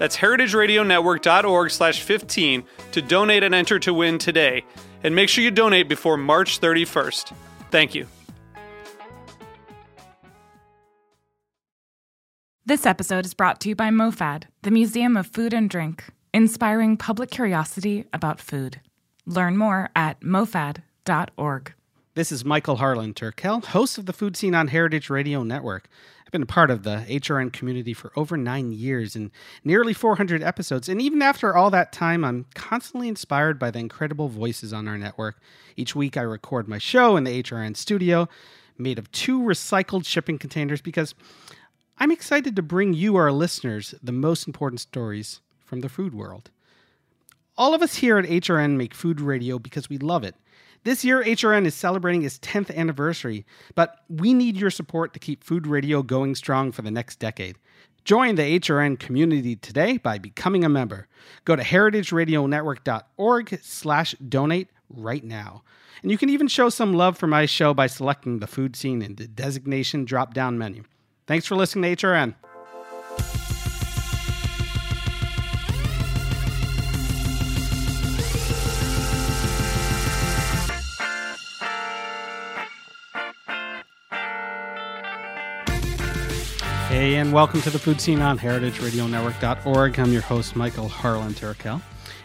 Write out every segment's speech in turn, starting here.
That's heritageradionetwork.org slash 15 to donate and enter to win today. And make sure you donate before March 31st. Thank you. This episode is brought to you by MoFad, the Museum of Food and Drink, inspiring public curiosity about food. Learn more at mofad.org. This is Michael Harlan Turkel, host of the Food Seen on Heritage Radio Network. I've been a part of the HRN community for over nine years and nearly 400 episodes. And even after all that time, I'm constantly inspired by the incredible voices on our network. Each week, I record my show in the HRN studio, made of two recycled shipping containers, because I'm excited to bring you, our listeners, the most important stories from the food world. All of us here at HRN make food radio because we love it. This year, HRN is celebrating its 10th anniversary, but we need your support to keep food radio going strong for the next decade. Join the HRN community today by becoming a member. Go to heritageradionetwork.org slash donate right now. And you can even show some love for my show by selecting the food seen in the designation drop-down menu. Thanks for listening to HRN. Hey, and welcome to the food seen on heritageradionetwork.org. I'm your host, Michael Harlan Turkel.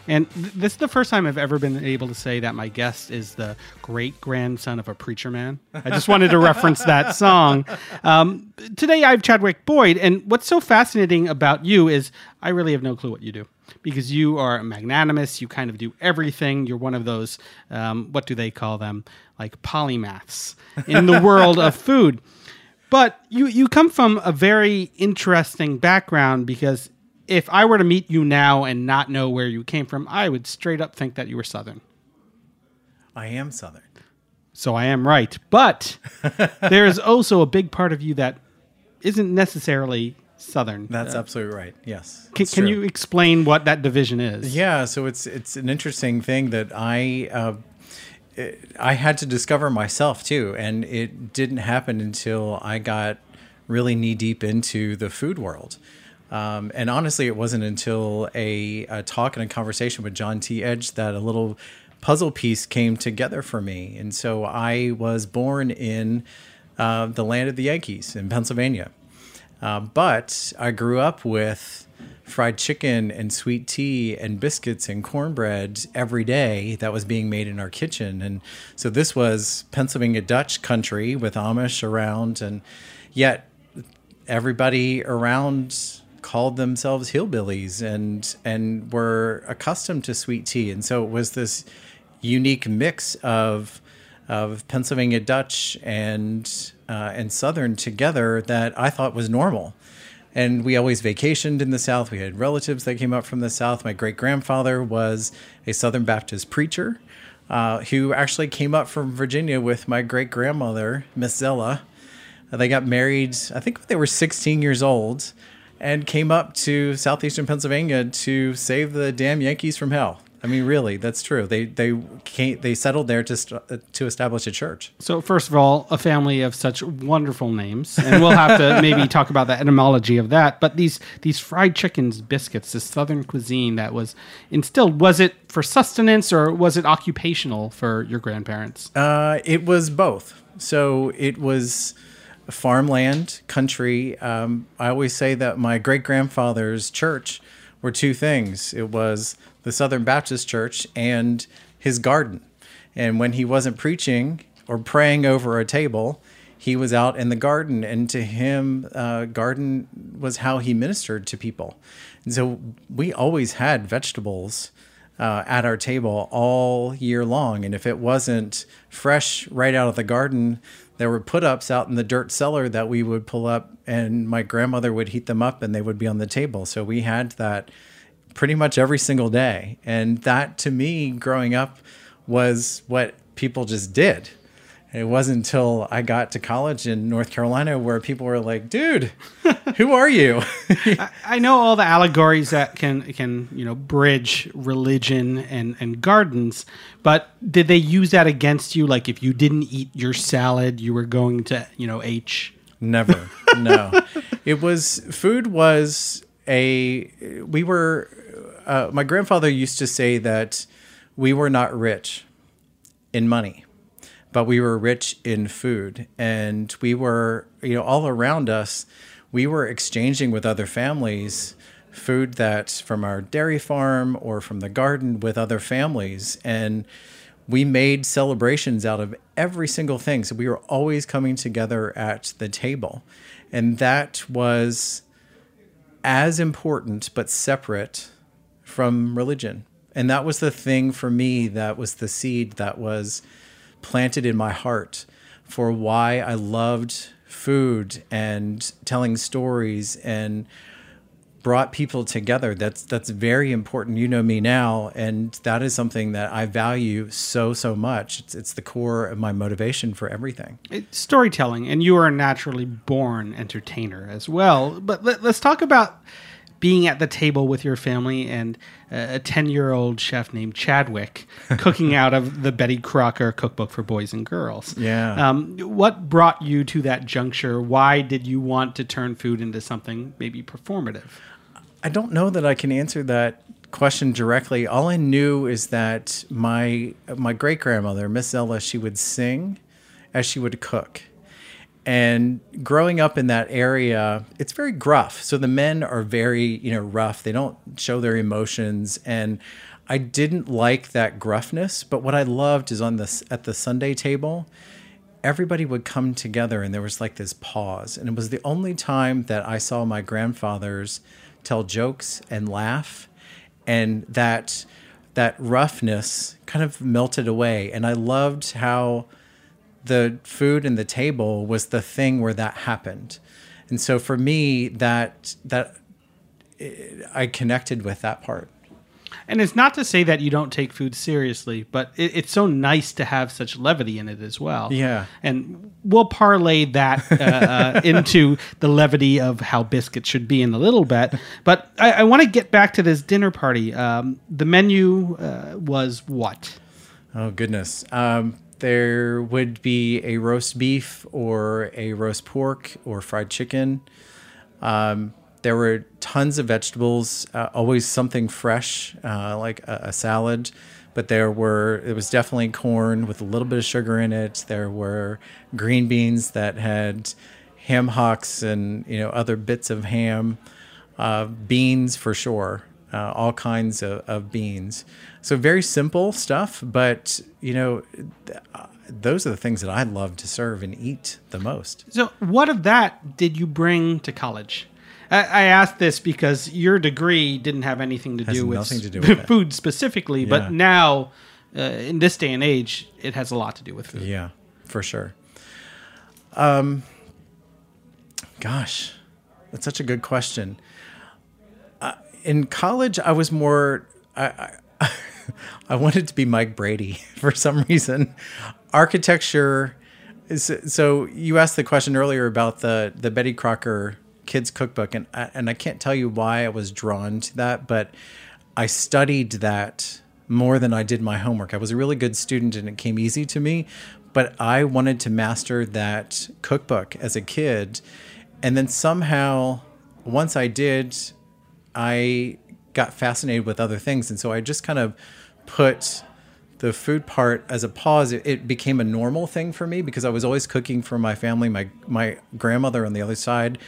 And th- this is the first time I've ever been able to say that my guest is the great grandson of a preacher man. I just wanted to reference that song. Um, today I have Chadwick Boyd, and what's so fascinating about you is I really have no clue what you do because you are magnanimous. You kind of do everything. You're one of those, um, what do they call them? Like polymaths in the world of food. But you you come from a very interesting background because if I were to meet you now and not know where you came from, I would straight up think that you were Southern. I am Southern. So I am right. But there is also a big part of you that isn't necessarily Southern. That's Uh, absolutely right. Yes. Can, can you explain what that division is? Yeah. So it's it's an interesting thing that I. Uh, it- I had to discover myself too, and it didn't happen until I got really knee deep into the food world. Um, and honestly, it wasn't until a, a talk and a conversation with John T. Edge that a little puzzle piece came together for me. And so I was born in uh, the land of the Yankees in Pennsylvania. Uh, but I grew up with fried chicken and sweet tea and biscuits and cornbread every day that was being made in our kitchen. And so this was Pennsylvania Dutch country with Amish around. And yet everybody around called themselves hillbillies and and were accustomed to sweet tea. And so it was this unique mix of of Pennsylvania Dutch and uh, and Southern together that I thought was normal. And we always vacationed in the South. We had relatives that came up from the South. My great grandfather was a Southern Baptist preacher uh, who actually came up from Virginia with my great grandmother, Miss Zella. They got married, I think when they were 16 years old, and came up to southeastern Pennsylvania to save the damn Yankees from hell. I mean, really, that's true. They they came, they settled there to st- to establish a church. So first of all, a family of such wonderful names, and we'll have to maybe talk about the etymology of that. But these these fried chickens, biscuits, this Southern cuisine that was instilled, was it for sustenance or was it occupational for your grandparents? Uh, it was both. So it was farmland, country. Um, I always say that my great grandfather's church were two things. It was the Southern Baptist Church and his garden. And when he wasn't preaching or praying over a table, he was out in the garden. And to him, uh, garden was how he ministered to people. And so we always had vegetables uh, at our table all year long. And if it wasn't fresh right out of the garden, there were put ups out in the dirt cellar that we would pull up, and my grandmother would heat them up and they would be on the table. So we had that pretty much every single day. And that to me, growing up, was what people just did. It wasn't until I got to college in North Carolina where people were like, "Dude, who are you?" I, I know all the allegories that can can you know bridge religion and and gardens, but did they use that against you? Like if you didn't eat your salad, you were going to you know H. Never. No. it was food was a we were uh, my grandfather used to say that we were not rich in money but we were rich in food. And we were you know all around us we were exchanging with other families food that from our dairy farm or from the garden with other families. And we made celebrations out of every single thing. So we were always coming together at the table. And that was as important but separate from religion and that was the thing for me that was the seed that was planted in my heart for why I loved food and telling stories and brought people together. That's that's very important. You know me now, and that is something that I value so so much. It's it's the core of my motivation for everything. It's storytelling, and you are a naturally born entertainer as well. But let, us talk about being at the table with your family and a 10 year old chef named Chadwick cooking out of the Betty Crocker cookbook for boys and girls. Yeah. Um, what brought you to that juncture? Why did you want to turn food into something maybe performative? I don't know that I can answer that question directly. All I knew is that my my great grandmother, Miss Ella, she would sing as she would cook. And growing up in that area, it's very gruff. So the men are very, you know, rough. They don't show their emotions. And I didn't like that gruffness. But what I loved is on this at the Sunday table, everybody would come together and there was like this pause. And it was the only time that I saw my grandfathers tell jokes and laugh. And that that roughness kind of melted away. And I loved how the food and the table was the thing where that happened. And so for me, that that I connected with that part. And it's not to say that you don't take food seriously, but it, it's so nice to have such levity in it as well. Yeah. And we'll parlay that uh, uh, into the levity of how biscuits should be in a little bit. But I, I want to get back to this dinner party. Um, the menu uh, was what? Oh, goodness. Um, there would be a roast beef or a roast pork or fried chicken. Um, there were tons of vegetables, uh, always something fresh, uh, like a, a, salad. But there were, it was definitely corn with a little bit of sugar in it. There were green beans that had ham hocks and, you know, other bits of ham, uh, beans for sure, uh, all kinds of, of beans. So very simple stuff, but you know, those are the things that I love to serve and eat the most. So, what of that did you bring to college? I, I asked this because your degree didn't have anything to do with, to do with food specifically, Yeah. but now, uh, in this day and age, it has a lot to do with food. Yeah, for sure. Um, gosh, that's such a good question. Uh, in college, I was more. I, I, I wanted to be Mike Brady for some reason. Architecture. Is, so you asked the question earlier about the the Betty Crocker kids cookbook, and and I can't tell you why I was drawn to that, but I studied that more than I did my homework. I was a really good student, and it came easy to me. But I wanted to master that cookbook as a kid, and then somehow, once I did, I got fascinated with other things, and so I just kind of put the food part as a pause. It, it became a normal thing for me because I was always cooking for my family. My my grandmother on the other side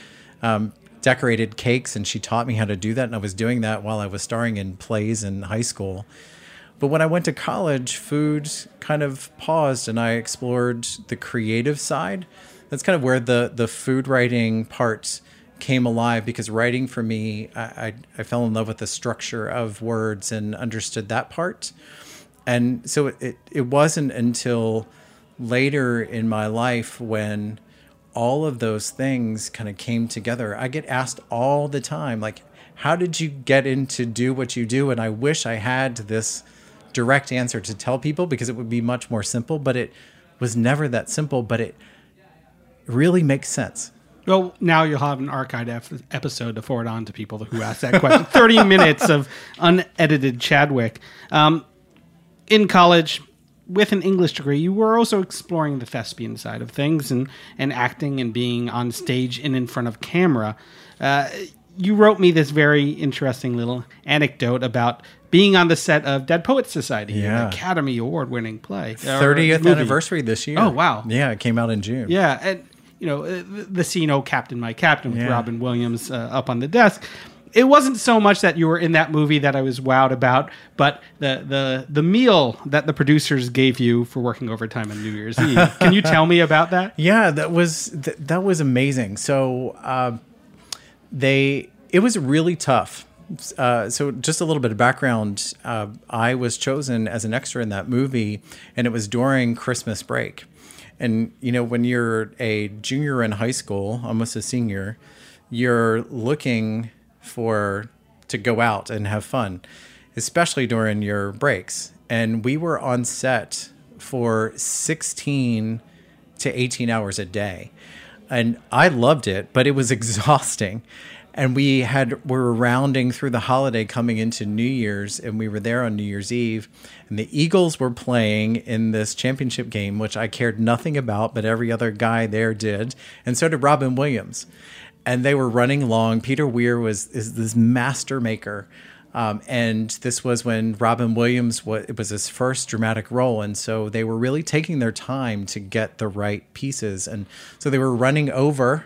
um, decorated cakes, and she taught me how to do that, and I was doing that while I was starring in plays in high school. But when I went to college, food kind of paused and I explored the creative side. That's kind of where the, the food writing part came alive because writing for me, I, I, I fell in love with the structure of words and understood that part. And so it, it wasn't until later in my life when all of those things kind of came together. I get asked all the time, like, how did you get into do what you do? And I wish I had this direct answer to tell people because it would be much more simple, but it was never that simple, but it really makes sense. Well, now you'll have an archived episode to forward on to people who ask that question. 30 minutes of unedited Chadwick. Um, in college, with an English degree, you were also exploring the thespian side of things and, and acting and being on stage and in front of camera. Uh, you wrote me this very interesting little anecdote about being on the set of Dead Poets Society, Yeah. an Academy Award winning play. 30th anniversary this year. Oh, wow. Yeah, it came out in June. Yeah, and you know uh, the, scene "Oh Captain, My Captain" with Yeah. Robin Williams uh, up on the desk. It wasn't so much that you were in that movie that I was wowed about, but the the the meal that the producers gave you for working overtime on New Year's Eve. Can you tell me about that? Yeah, that was th- that was amazing. So uh, they it was really tough. Uh, so just a little bit of background. Uh, I was chosen as an extra in that movie, and it was during Christmas break. And you know, when you're a junior in high school, almost a senior, you're looking for to go out and have fun, especially during your breaks. And we were on set for 16 to 18 hours a day. And I loved it, but it was exhausting. And we had we were rounding through the holiday coming into New Year's and we were there on New Year's Eve and the Eagles were playing in this championship game which I cared nothing about but every other guy there did and so did Robin Williams. And they were running along. Peter Weir was is this master maker. Um, and this was when Robin Williams was it was his first dramatic role, and so they were really taking their time to get the right pieces, and so they were running over,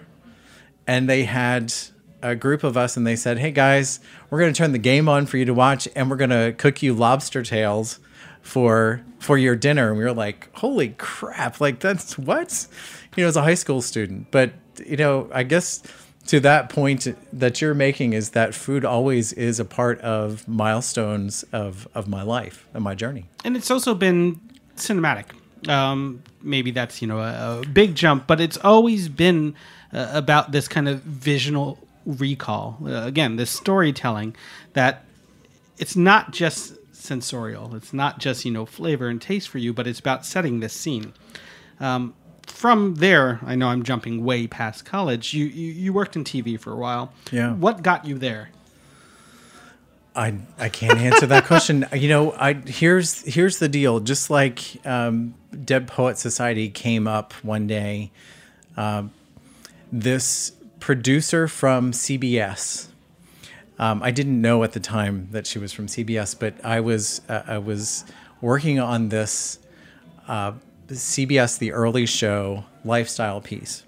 and they had a group of us, and they said, "Hey guys, we're going to turn the game on for you to watch, and we're going to cook you lobster tails for for your dinner." And we were like, "Holy crap! Like that's what?" You know, as a high school student, but you know, I guess to that point that you're making is that food always is a part of milestones of of my life and my journey. And it's also been cinematic. Um, maybe that's you know a, a big jump, but it's always been uh, about this kind of visual recall. Uh, again, this storytelling that it's not just sensorial. It's not just you know flavor and taste for you, but it's about setting this scene. Um, from there, I know I'm jumping way past college. You, you you worked in TV for a while. Yeah. What got you there? I I can't answer that question. You know, I here's here's the deal. Just like um, Dead Poet Society came up one day, um, this producer from CBS. Um, I didn't know at the time that she was from CBS, but I was uh, I was working on this uh, CBS The Early Show lifestyle piece,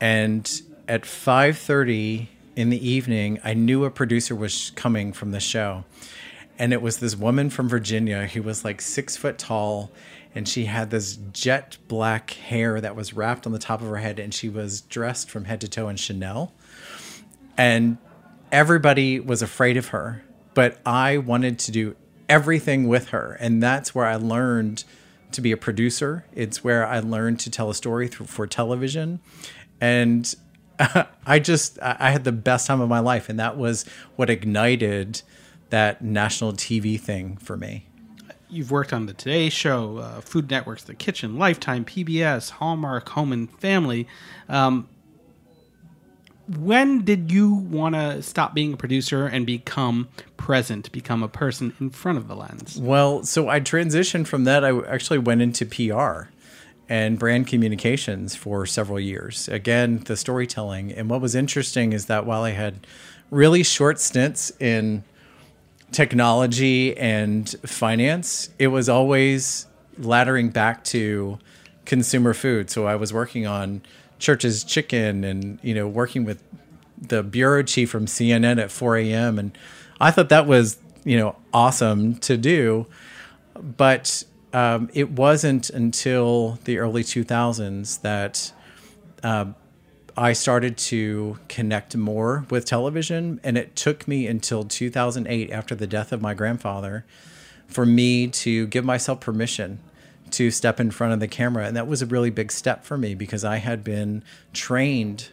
and at 5:30 in the evening, I knew a producer was coming from the show, and it was this woman from Virginia who was like six foot tall, and she had this jet black hair that was wrapped on the top of her head, and she was dressed from head to toe in Chanel, and everybody was afraid of her, but I wanted to do everything with her, and that's where I learned to be a producer. It's where I learned to tell a story through, for television, and I just I I had the best time of my life, and that was what ignited that national TV thing for me. You've worked on the Today Show, uh, Food Network's The Kitchen, Lifetime, PBS, Hallmark, Home and Family. Um, when did you want to stop being a producer and become present, become a person in front of the lens? Well, so I transitioned from that. I actually went into PR and brand communications for several years. Again, the storytelling. And what was interesting is that while I had really short stints in technology and finance, it was always laddering back to consumer food. So I was working on Church's Chicken and, you know, working with the bureau chief from CNN at 4 a.m. And I thought that was, you know, awesome to do. but um, it wasn't until the early 2000s that uh, I started to connect more with television. And it took me until 2008, after the death of my grandfather, for me to give myself permission to step in front of the camera. And that was a really big step for me because I had been trained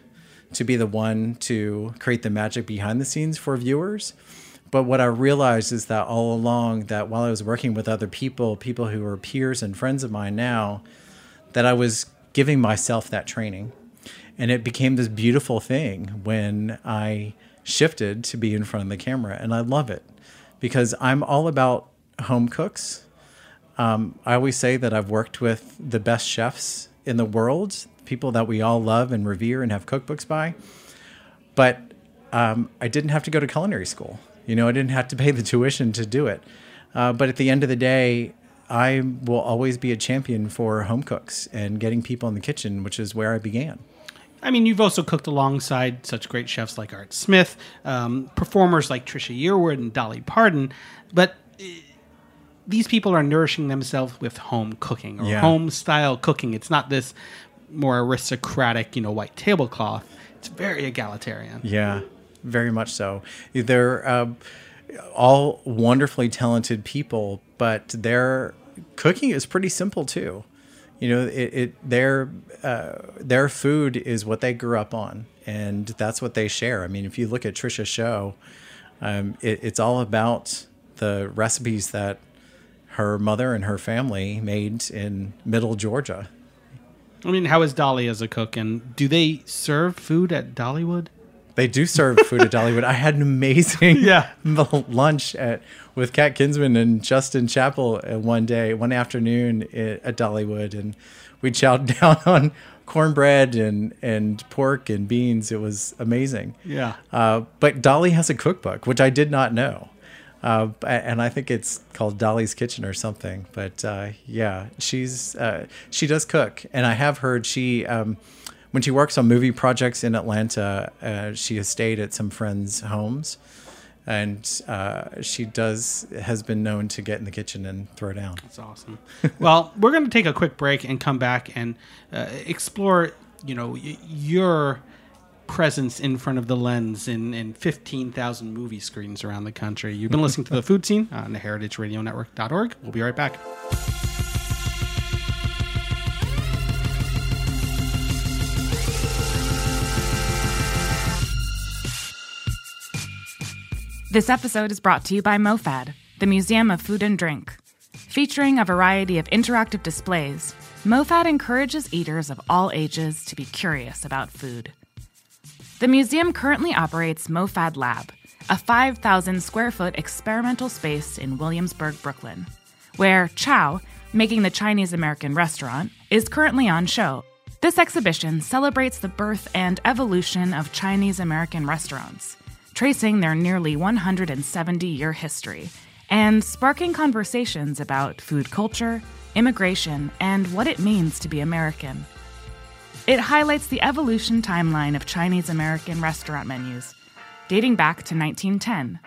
to be the one to create the magic behind the scenes for viewers. But what I realized is that all along, that while I was working with other people, people who are peers and friends of mine now, that I was giving myself that training. And it became this beautiful thing when I shifted to be in front of the camera. And I love it because I'm all about home cooks. Um, I always say that I've worked with the best chefs in the world, people that we all love and revere and have cookbooks by. But um, I didn't have to go to culinary school. You know, I didn't have to pay the tuition to do it. Uh, but at the end of the day, I will always be a champion for home cooks and getting people in the kitchen, which is where I began. I mean, you've also cooked alongside such great chefs like Art Smith, um, performers like Trisha Yearwood and Dolly Parton, but uh, these people are nourishing themselves with home cooking or Yeah. home style cooking. It's not this more aristocratic, you know, white tablecloth. It's very egalitarian. Yeah, very much so. They're uh, all wonderfully talented people, but their cooking is pretty simple too. You know, it, it their uh, their food is what they grew up on, and that's what they share. I mean, if you look at Trisha's show, um, it, it's all about the recipes that her mother and her family made in Middle Georgia. I mean, how is Dolly as a cook, and do they serve food at Dollywood? They do serve food at Dollywood. I had an amazing Yeah. lunch at with Kat Kinsman and Justin Chapple uh, one day, one afternoon at Dollywood, and we chowed down on cornbread and and pork and beans. It was amazing. Yeah. Uh, but Dolly has a cookbook, which I did not know. Uh, and I think it's called Dolly's Kitchen or something. But uh, yeah, she's uh, she does cook, and I have heard she um, when she works on movie projects in Atlanta, uh, she has stayed at some friends' homes, and uh, she does has been known to get in the kitchen and throw down. That's awesome. well, we're going to take a quick break and come back and uh, explore, you know, y- your presence in front of the lens in, in 15,000 movie screens around the country. You've been listening to the food seen on the heritageradionetwork.org. We'll be right back. This episode is brought to you by MoFad, the Museum of Food and Drink. Featuring a variety of interactive displays, MoFad encourages eaters of all ages to be curious about food. The museum currently operates MoFad Lab, a 5,000 square foot experimental space in Williamsburg, Brooklyn, where Chow, making the Chinese American restaurant, is currently on show. This exhibition celebrates the birth and evolution of Chinese American restaurants, tracing their nearly 170 year history and sparking conversations about food culture, immigration, and what it means to be American. It highlights the evolution timeline of Chinese American restaurant menus, dating back to 1910,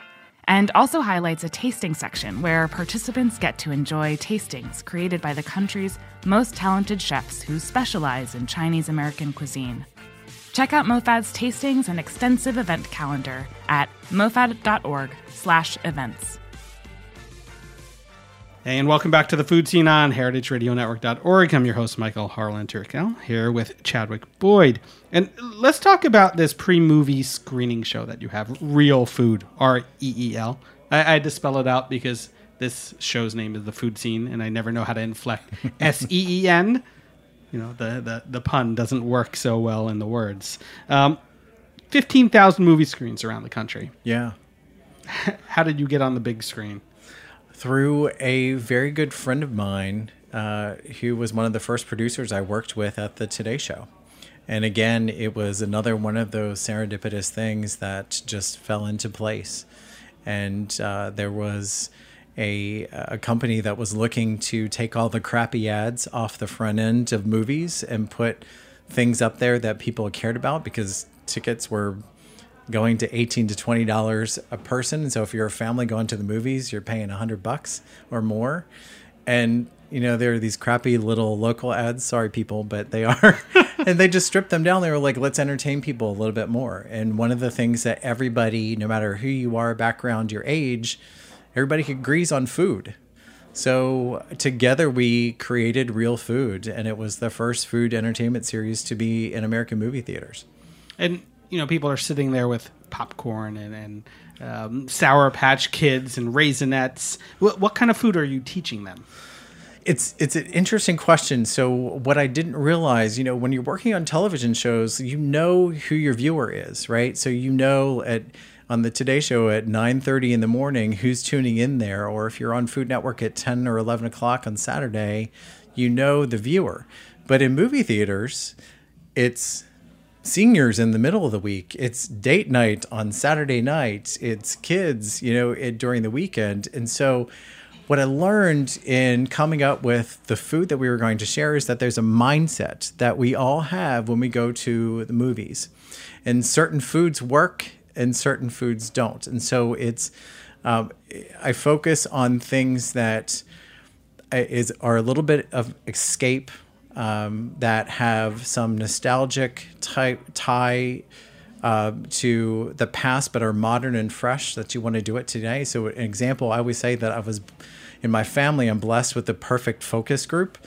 and also highlights a tasting section where participants get to enjoy tastings created by the country's most talented chefs who specialize in Chinese American cuisine. Check out MoFad's tastings and extensive event calendar at mofad.org/events. Hey, and welcome back to the food seen on heritageradionetwork.org. I'm your host, Michael Harlan Turkel, here with Chadwick Boyd. And let's talk about this pre movie screening show that you have, Reel Food, R E E L. I I had to spell it out because this show's name is The Food Seen, and I never know how to inflect S E E N. You know, the, the, the pun doesn't work so well in the words. Um, 15,000 movie screens around the country. Yeah. How did you get on the big screen? through a very good friend of mine uh, who was one of the first producers I worked with at the Today Show. And again, it was another one of those serendipitous things that just fell into place. And uh, there was a, a company that was looking to take all the crappy ads off the front end of movies and put things up there that people cared about because tickets were going to 18 to 20 dollars a person so if you're a family going to the movies you're paying 100 bucks or more and you know there are these crappy little local ads. Sorry, people, but they are, and they just stripped them down. They were like, let's entertain people a little bit more. And one of the things that everybody, no matter who you are, background, your age, everybody agrees on food. So together we created Reel Food, and it was the first food entertainment series to be in American movie theaters. And you know, people are sitting there with popcorn and, and um, Sour Patch Kids and Raisinets. What, what kind of food are you teaching them? It's it's an interesting question. So what I didn't realize, you know, when you're working on television shows, you know who your viewer is, right? So you know at on the Today Show at 9:30 in the morning who's tuning in there, or if you're on Food Network at 10 or 11 o'clock on Saturday, you know the viewer. But in movie theaters, it's seniors in the middle of the week. It's date night on Saturday night. It's kids, you know, it, during the weekend. And so, what I learned in coming up with the food that we were going to share is that there's a mindset that we all have when we go to the movies. And certain foods work and certain foods don't. And so it's, um, I focus on things that is are a little bit of escape um, that have some nostalgic type tie uh, to the past, but are modern and fresh that you want to do it today. So, an example, I always say that I was in my family, I'm blessed with the perfect focus group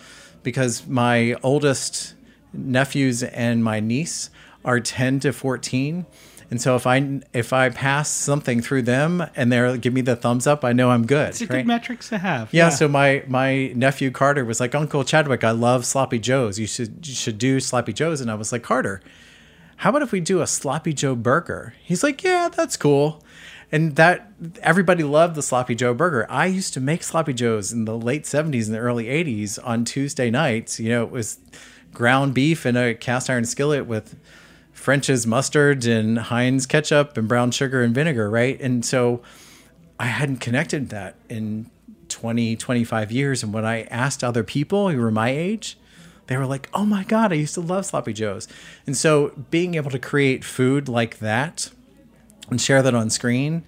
because my oldest nephews and my niece are 10 to 14 and so if I if I pass something through them and they give me the thumbs up, I know I'm good. It's a right? good metrics to have. Yeah, yeah, So my my nephew Carter was like, Uncle Chadwick, I love sloppy joes. You should you should do sloppy joes. And I was like, Carter, how about if we do a sloppy joe burger? He's like, Yeah, that's cool. And that everybody loved the sloppy joe burger. I used to make sloppy joes in the late 70s and the early 80s on Tuesday nights. You know, it was ground beef in a cast iron skillet with French's mustard and Heinz ketchup and brown sugar and vinegar, right? And so I hadn't connected that in 20, 25 years. And when I asked other people who were my age, they were like, oh my God, I used to love Sloppy Joes. And so being able to create food like that and share that on screen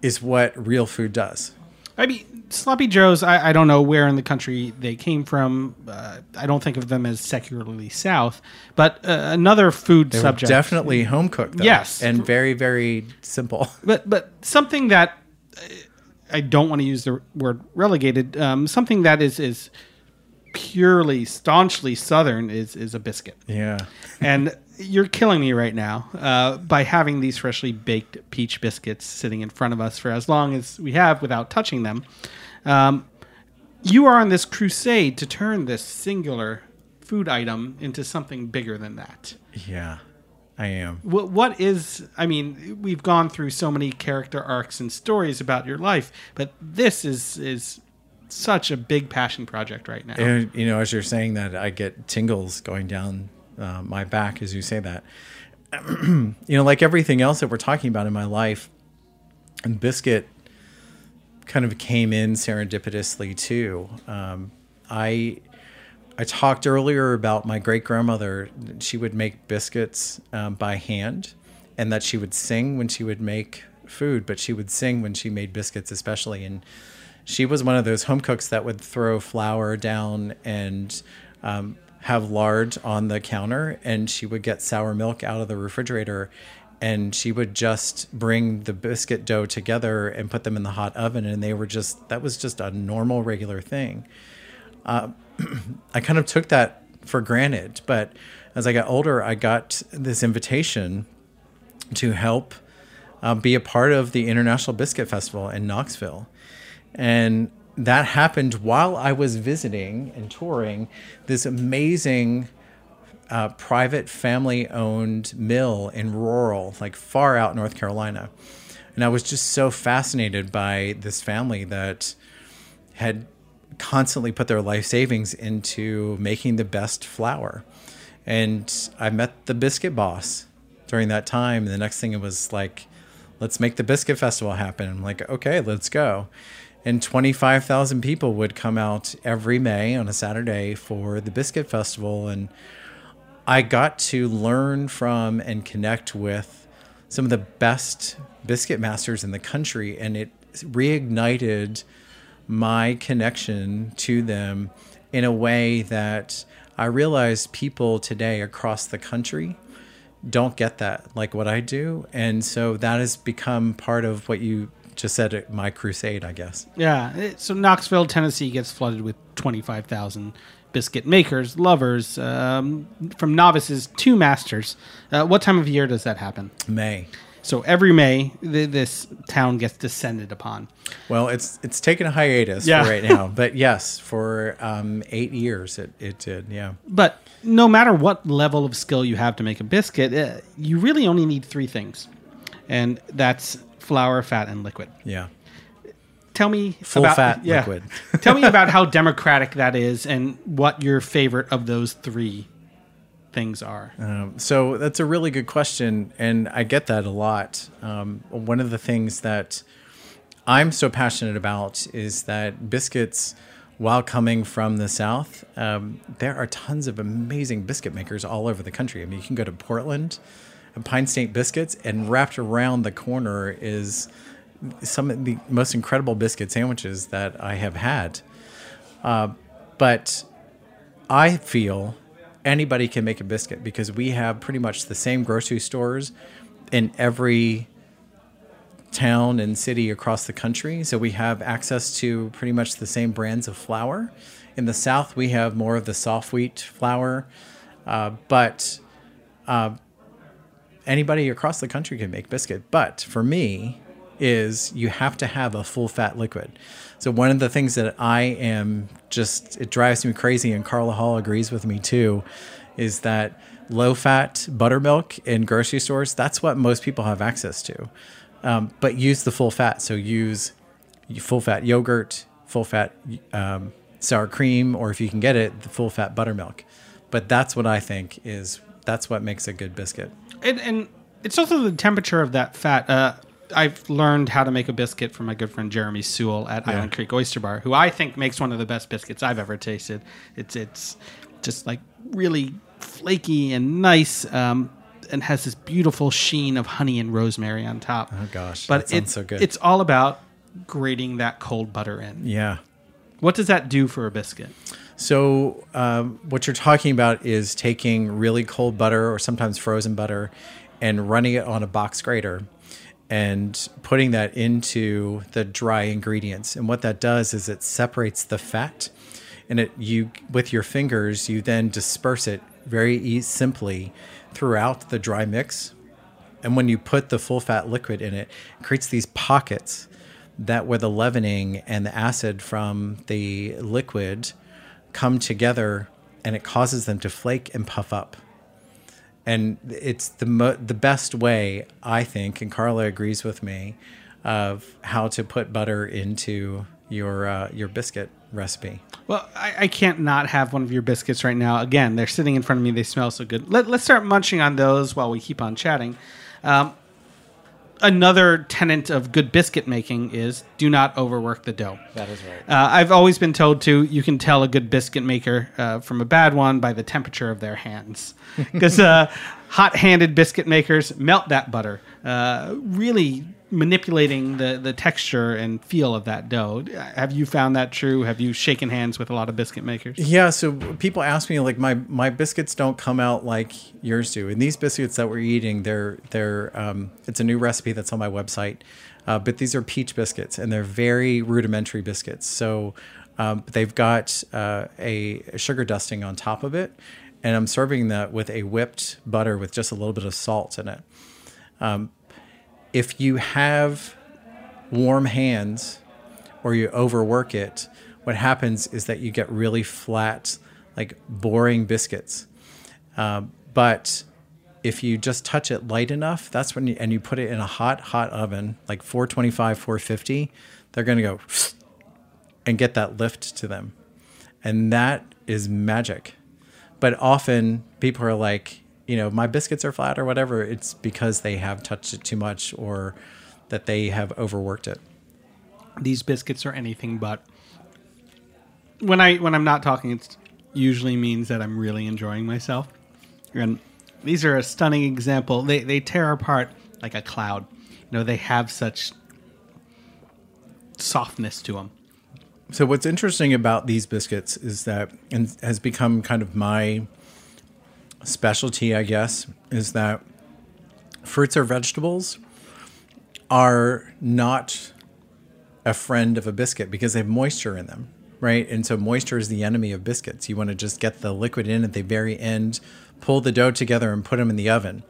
is what reel food does. I mean, sloppy joes. I, I, don't know where in the country they came from. Uh, I don't think of them as secularly South, but uh, another food they subject. definitely home cooked. Yes, and very very simple. But but something that I don't want to use the word relegated. Um, something that is is purely staunchly Southern is is a biscuit. Yeah, and you're killing me right now uh, by having these freshly baked peach biscuits sitting in front of us for as long as we have without touching them. Um, you are on this crusade to turn this singular food item into something bigger than that. Yeah, I am. What, what is, I mean, we've gone through so many character arcs and stories about your life, but this is, is such a big passion project right now. And, you know, as you're saying that, I get tingles going down uh, my back as you say that. you know, like everything else that we're talking about in my life, and Biscuit kind of came in serendipitously too. Um, I I talked earlier about my great grandmother. She would make biscuits um, by hand, and that she would sing when she would make food, but she would sing when she made biscuits, especially. And she was one of those home cooks that would throw flour down and um, have lard on the counter and she would get sour milk out of the refrigerator and she would just bring the biscuit dough together and put them in the hot oven and they were just that was just a normal regular thing. Uh, i kind of took that for granted but as i got older i got this invitation to help uh, be a part of the international biscuit festival in knoxville. And that happened while I was visiting and touring this amazing uh, private family owned mill in rural, like far out North Carolina. And I was just so fascinated by this family that had constantly put their life savings into making the best flour. And I met the biscuit boss during that time. And the next thing it was like, let's make the biscuit festival happen. I'm like, okay, let's go and 25,000 people would come out every May on a Saturday for the Biscuit Festival. And I got to learn from and connect with some of the best biscuit masters in the country. And it reignited my connection to them in a way that I realize people today across the country don't get that like what I do. And so that has become part of what you just said at my crusade, I guess. Yeah. So Knoxville, Tennessee gets flooded with 25,000 biscuit makers, lovers, um, from novices to masters. Uh, what time of year does that happen? May. So every May, th- this town gets descended upon. Well, it's it's taken a hiatus Yeah. for right now, but yes, for um, eight years it, it did. Yeah, But no matter what level of skill you have to make a biscuit, uh, you really only need three things, and that's flour, fat, and liquid. yeah. Tell me Full about, fat yeah. liquid. Tell me about how democratic that is, and what your favorite of those three things are. Um, so that's a really good question, and I get that a lot. Um, one of the things that I'm so passionate about is that biscuits, while coming from the South, um, there are tons of amazing biscuit makers all over the country. I mean, you can go to Portland, Pine State Biscuits, and wrapped around the corner is some of the most incredible biscuit sandwiches that I have had. Uh, but I feel anybody can make a biscuit because we have pretty much the same grocery stores in every town and city across the country. So we have access to pretty much the same brands of flour. In the South, we have more of the soft wheat flour, uh, but uh, anybody across the country can make biscuit. But for me, is you have to have a full fat liquid. So one of the things that I am just it drives me crazy, and Carla Hall agrees with me too, is that low fat buttermilk in grocery stores. That's what most people have access to. Um, but use the full fat. So use full fat yogurt, full fat um, sour cream, or if you can get it, the full fat buttermilk. But that's what I think is that's what makes a good biscuit. And, and it's also the temperature of that fat. Uh, I've learned how to make a biscuit from my good friend Jeremy Sewall at Island Creek Oyster Bar, who I think makes one of the best biscuits I've ever tasted. It's it's just like really flaky and nice, um, and has this beautiful sheen of honey and rosemary on top. Oh gosh, but it's so good. it's all about grating that cold butter in. Yeah. What does that do for a biscuit? So, um, what you're talking about is taking really cold butter or sometimes frozen butter and running it on a box grater and putting that into the dry ingredients. And what that does is it separates the fat and it you with your fingers you then disperse it very e- simply throughout the dry mix. And when you put the full fat liquid in it, it creates these pockets that where the leavening and the acid from the liquid come together and it causes them to flake and puff up. And it's the mo- the best way I think, and Carla agrees with me, of how to put butter into your uh, your biscuit recipe. Well, I, I can't not have one of your biscuits right now. Again, they're sitting in front of me. They smell so good. Let, let's start munching on those while we keep on chatting. Um, another tenet of good biscuit making is do not overwork the dough. That is right. Uh, I've always been told to you can tell a good biscuit maker uh, from a bad one by the temperature of their hands. Because uh, hot handed biscuit makers melt that butter, uh, really manipulating the, the texture and feel of that dough. Have you found that true? Have you shaken hands with a lot of biscuit makers? Yeah, so people ask me like my my biscuits don't come out like yours do, and these biscuits that we're eating, they're they're um, it's a new recipe that's on my website, uh, but these are peach biscuits, and they're very rudimentary biscuits. So um, they've got uh, a sugar dusting on top of it, and I'm serving that with a whipped butter with just a little bit of salt in it. Um, if you have warm hands or you overwork it, what happens is that you get really flat, like boring biscuits. Um, but if you just touch it light enough, that's when you, and you put it in a hot, hot oven, like 425, 450, they're going to go and get that lift to them. And that is magic. But often people are like, you know, my biscuits are flat or whatever. It's because they have touched it too much or that they have overworked it. These biscuits are anything but. When I when I'm not talking, it usually means that I'm really enjoying myself. And these are a stunning example. They they tear apart like a cloud. You know, they have such softness to them. So what's interesting about these biscuits is that, and has become kind of my specialty, I guess, is that fruits or vegetables are not a friend of a biscuit because they have moisture in them, right? And so moisture is the enemy of biscuits. You want to just get the liquid in at the very end, pull the dough together, and put them in the oven.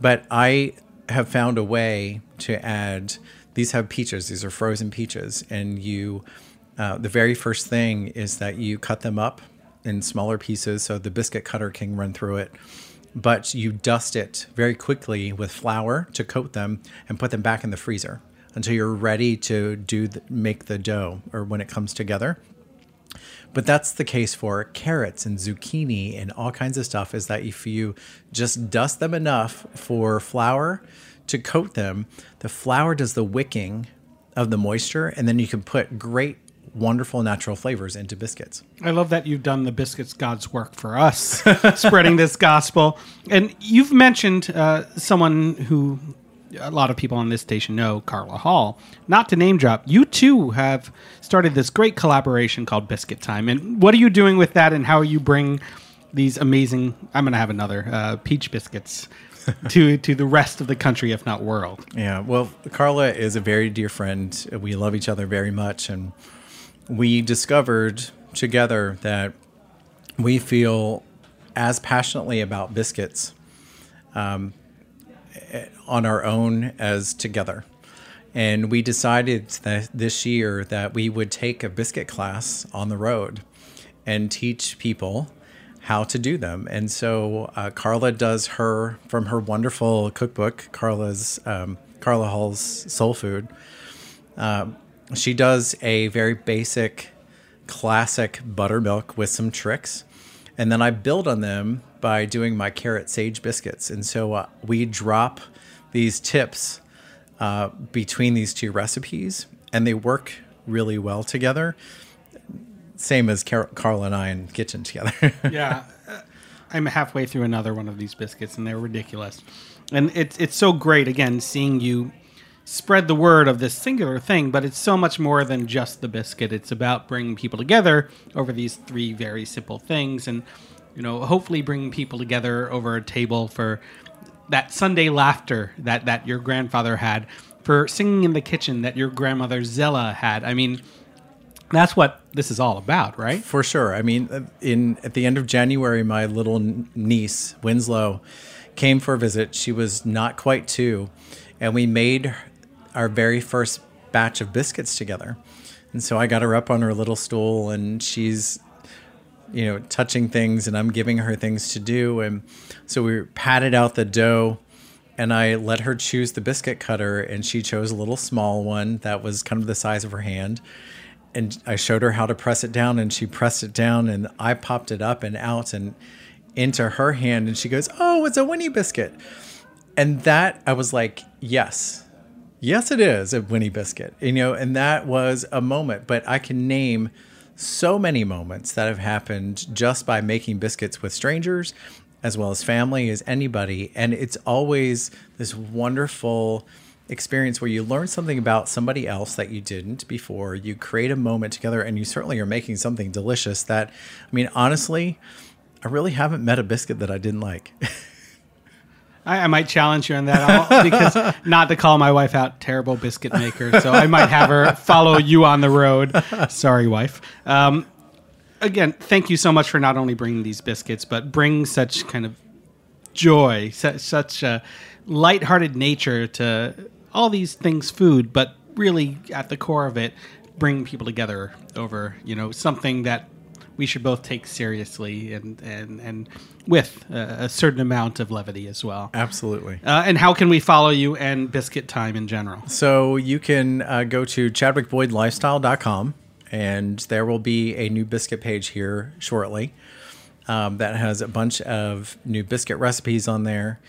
But I have found a way to add. These have peaches. These are frozen peaches, and you. Uh, the very first thing is that you cut them up in smaller pieces so the biscuit cutter can run through it. But you dust it very quickly with flour to coat them and put them back in the freezer until you're ready to do the, make the dough or when it comes together. But that's the case for carrots and zucchini and all kinds of stuff is that if you just dust them enough for flour to coat them, the flour does the wicking of the moisture and then you can put great wonderful natural flavors into biscuits. I love that you've done the biscuits God's work for us, spreading this gospel. And you've mentioned uh, someone who a lot of people on this station know, Carla Hall. Not to name drop, you too have started this great collaboration called Biscuit Time. And what are you doing with that, and how you bring these amazing? I'm going to have another uh, peach biscuits. to to the rest of the country, if not world. Yeah, well, Carla is a very dear friend. We love each other very much, and we discovered together that we feel as passionately about biscuits um, on our own as together. And we decided that this year that we would take a biscuit class on the road and teach people how to do them. And so uh, Carla does her from her wonderful cookbook, Carla's um, Carla Hall's Soul Food. Uh, she does a very basic, classic buttermilk with some tricks, and then I build on them by doing my carrot sage biscuits. And so uh, we drop these tips uh, between these two recipes, and they work really well together. Same as Car- Carl and I in kitchen together. yeah, I'm halfway through another one of these biscuits, and they're ridiculous. And it's it's so great again seeing you spread the word of this singular thing, but it's so much more than just the biscuit. It's about bringing people together over these three very simple things, and you know, hopefully bringing people together over a table for that Sunday laughter that that your grandfather had, for singing in the kitchen that your grandmother Zella had. I mean, that's what this is all about, right? For sure. I mean, in at the end of January, my little niece Winslow came for a visit. She was not quite two, and we made our very first batch of biscuits together. And so I got her up on her little stool, and she's you know, touching things and I'm giving her things to do. And so we patted out the dough and I let her choose the biscuit cutter and she chose a little small one that was kind of the size of her hand. And I showed her how to press it down and she pressed it down and I popped it up and out and into her hand and she goes, "Oh, it's a Winnie biscuit." And that I was like, "Yes. Yes, it is a Winnie biscuit." You know, and that was a moment, but I can name so many moments that have happened just by making biscuits with strangers as well as family as anybody and it's always this wonderful experience where you learn something about somebody else that you didn't before you create a moment together and you certainly are making something delicious that i mean honestly i really haven't met a biscuit that i didn't like I, I, might challenge you on that because not to call my wife out, terrible biscuit maker. So I might have her follow you on the road. Sorry, wife. Um, again, thank you so much for not only bringing these biscuits, but bring such kind of joy, such, such a lighthearted nature to all these things, food, but really at the core of it, bring people together over you know something that we should both take seriously and and and with a, a certain amount of levity as well. Absolutely. Uh, and how can we follow you and Biscuit Time in general? So you can uh, go to chadwickboydlifestyle.com and there will be a new biscuit page here shortly um, that has a bunch of new biscuit recipes on there.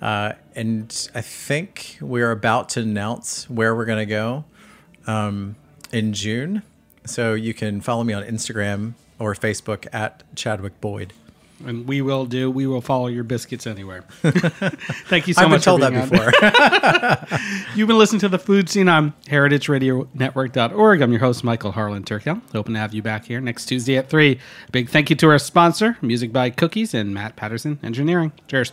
Uh, and I think we're about to announce where we're going to go um, in June. So you can follow me on Instagram or Facebook at Chadwick Boyd. And we will do. We will follow your biscuits anywhere. Thank you so much. I've been told that before. You've been listening to the food seen on heritageradionetwork.org. I'm your host, Michael Harlan Turkel. Hoping to have you back here next Tuesday at 3. Big thank you to our sponsor, Music by Cookies and Matt Patterson Engineering. Cheers.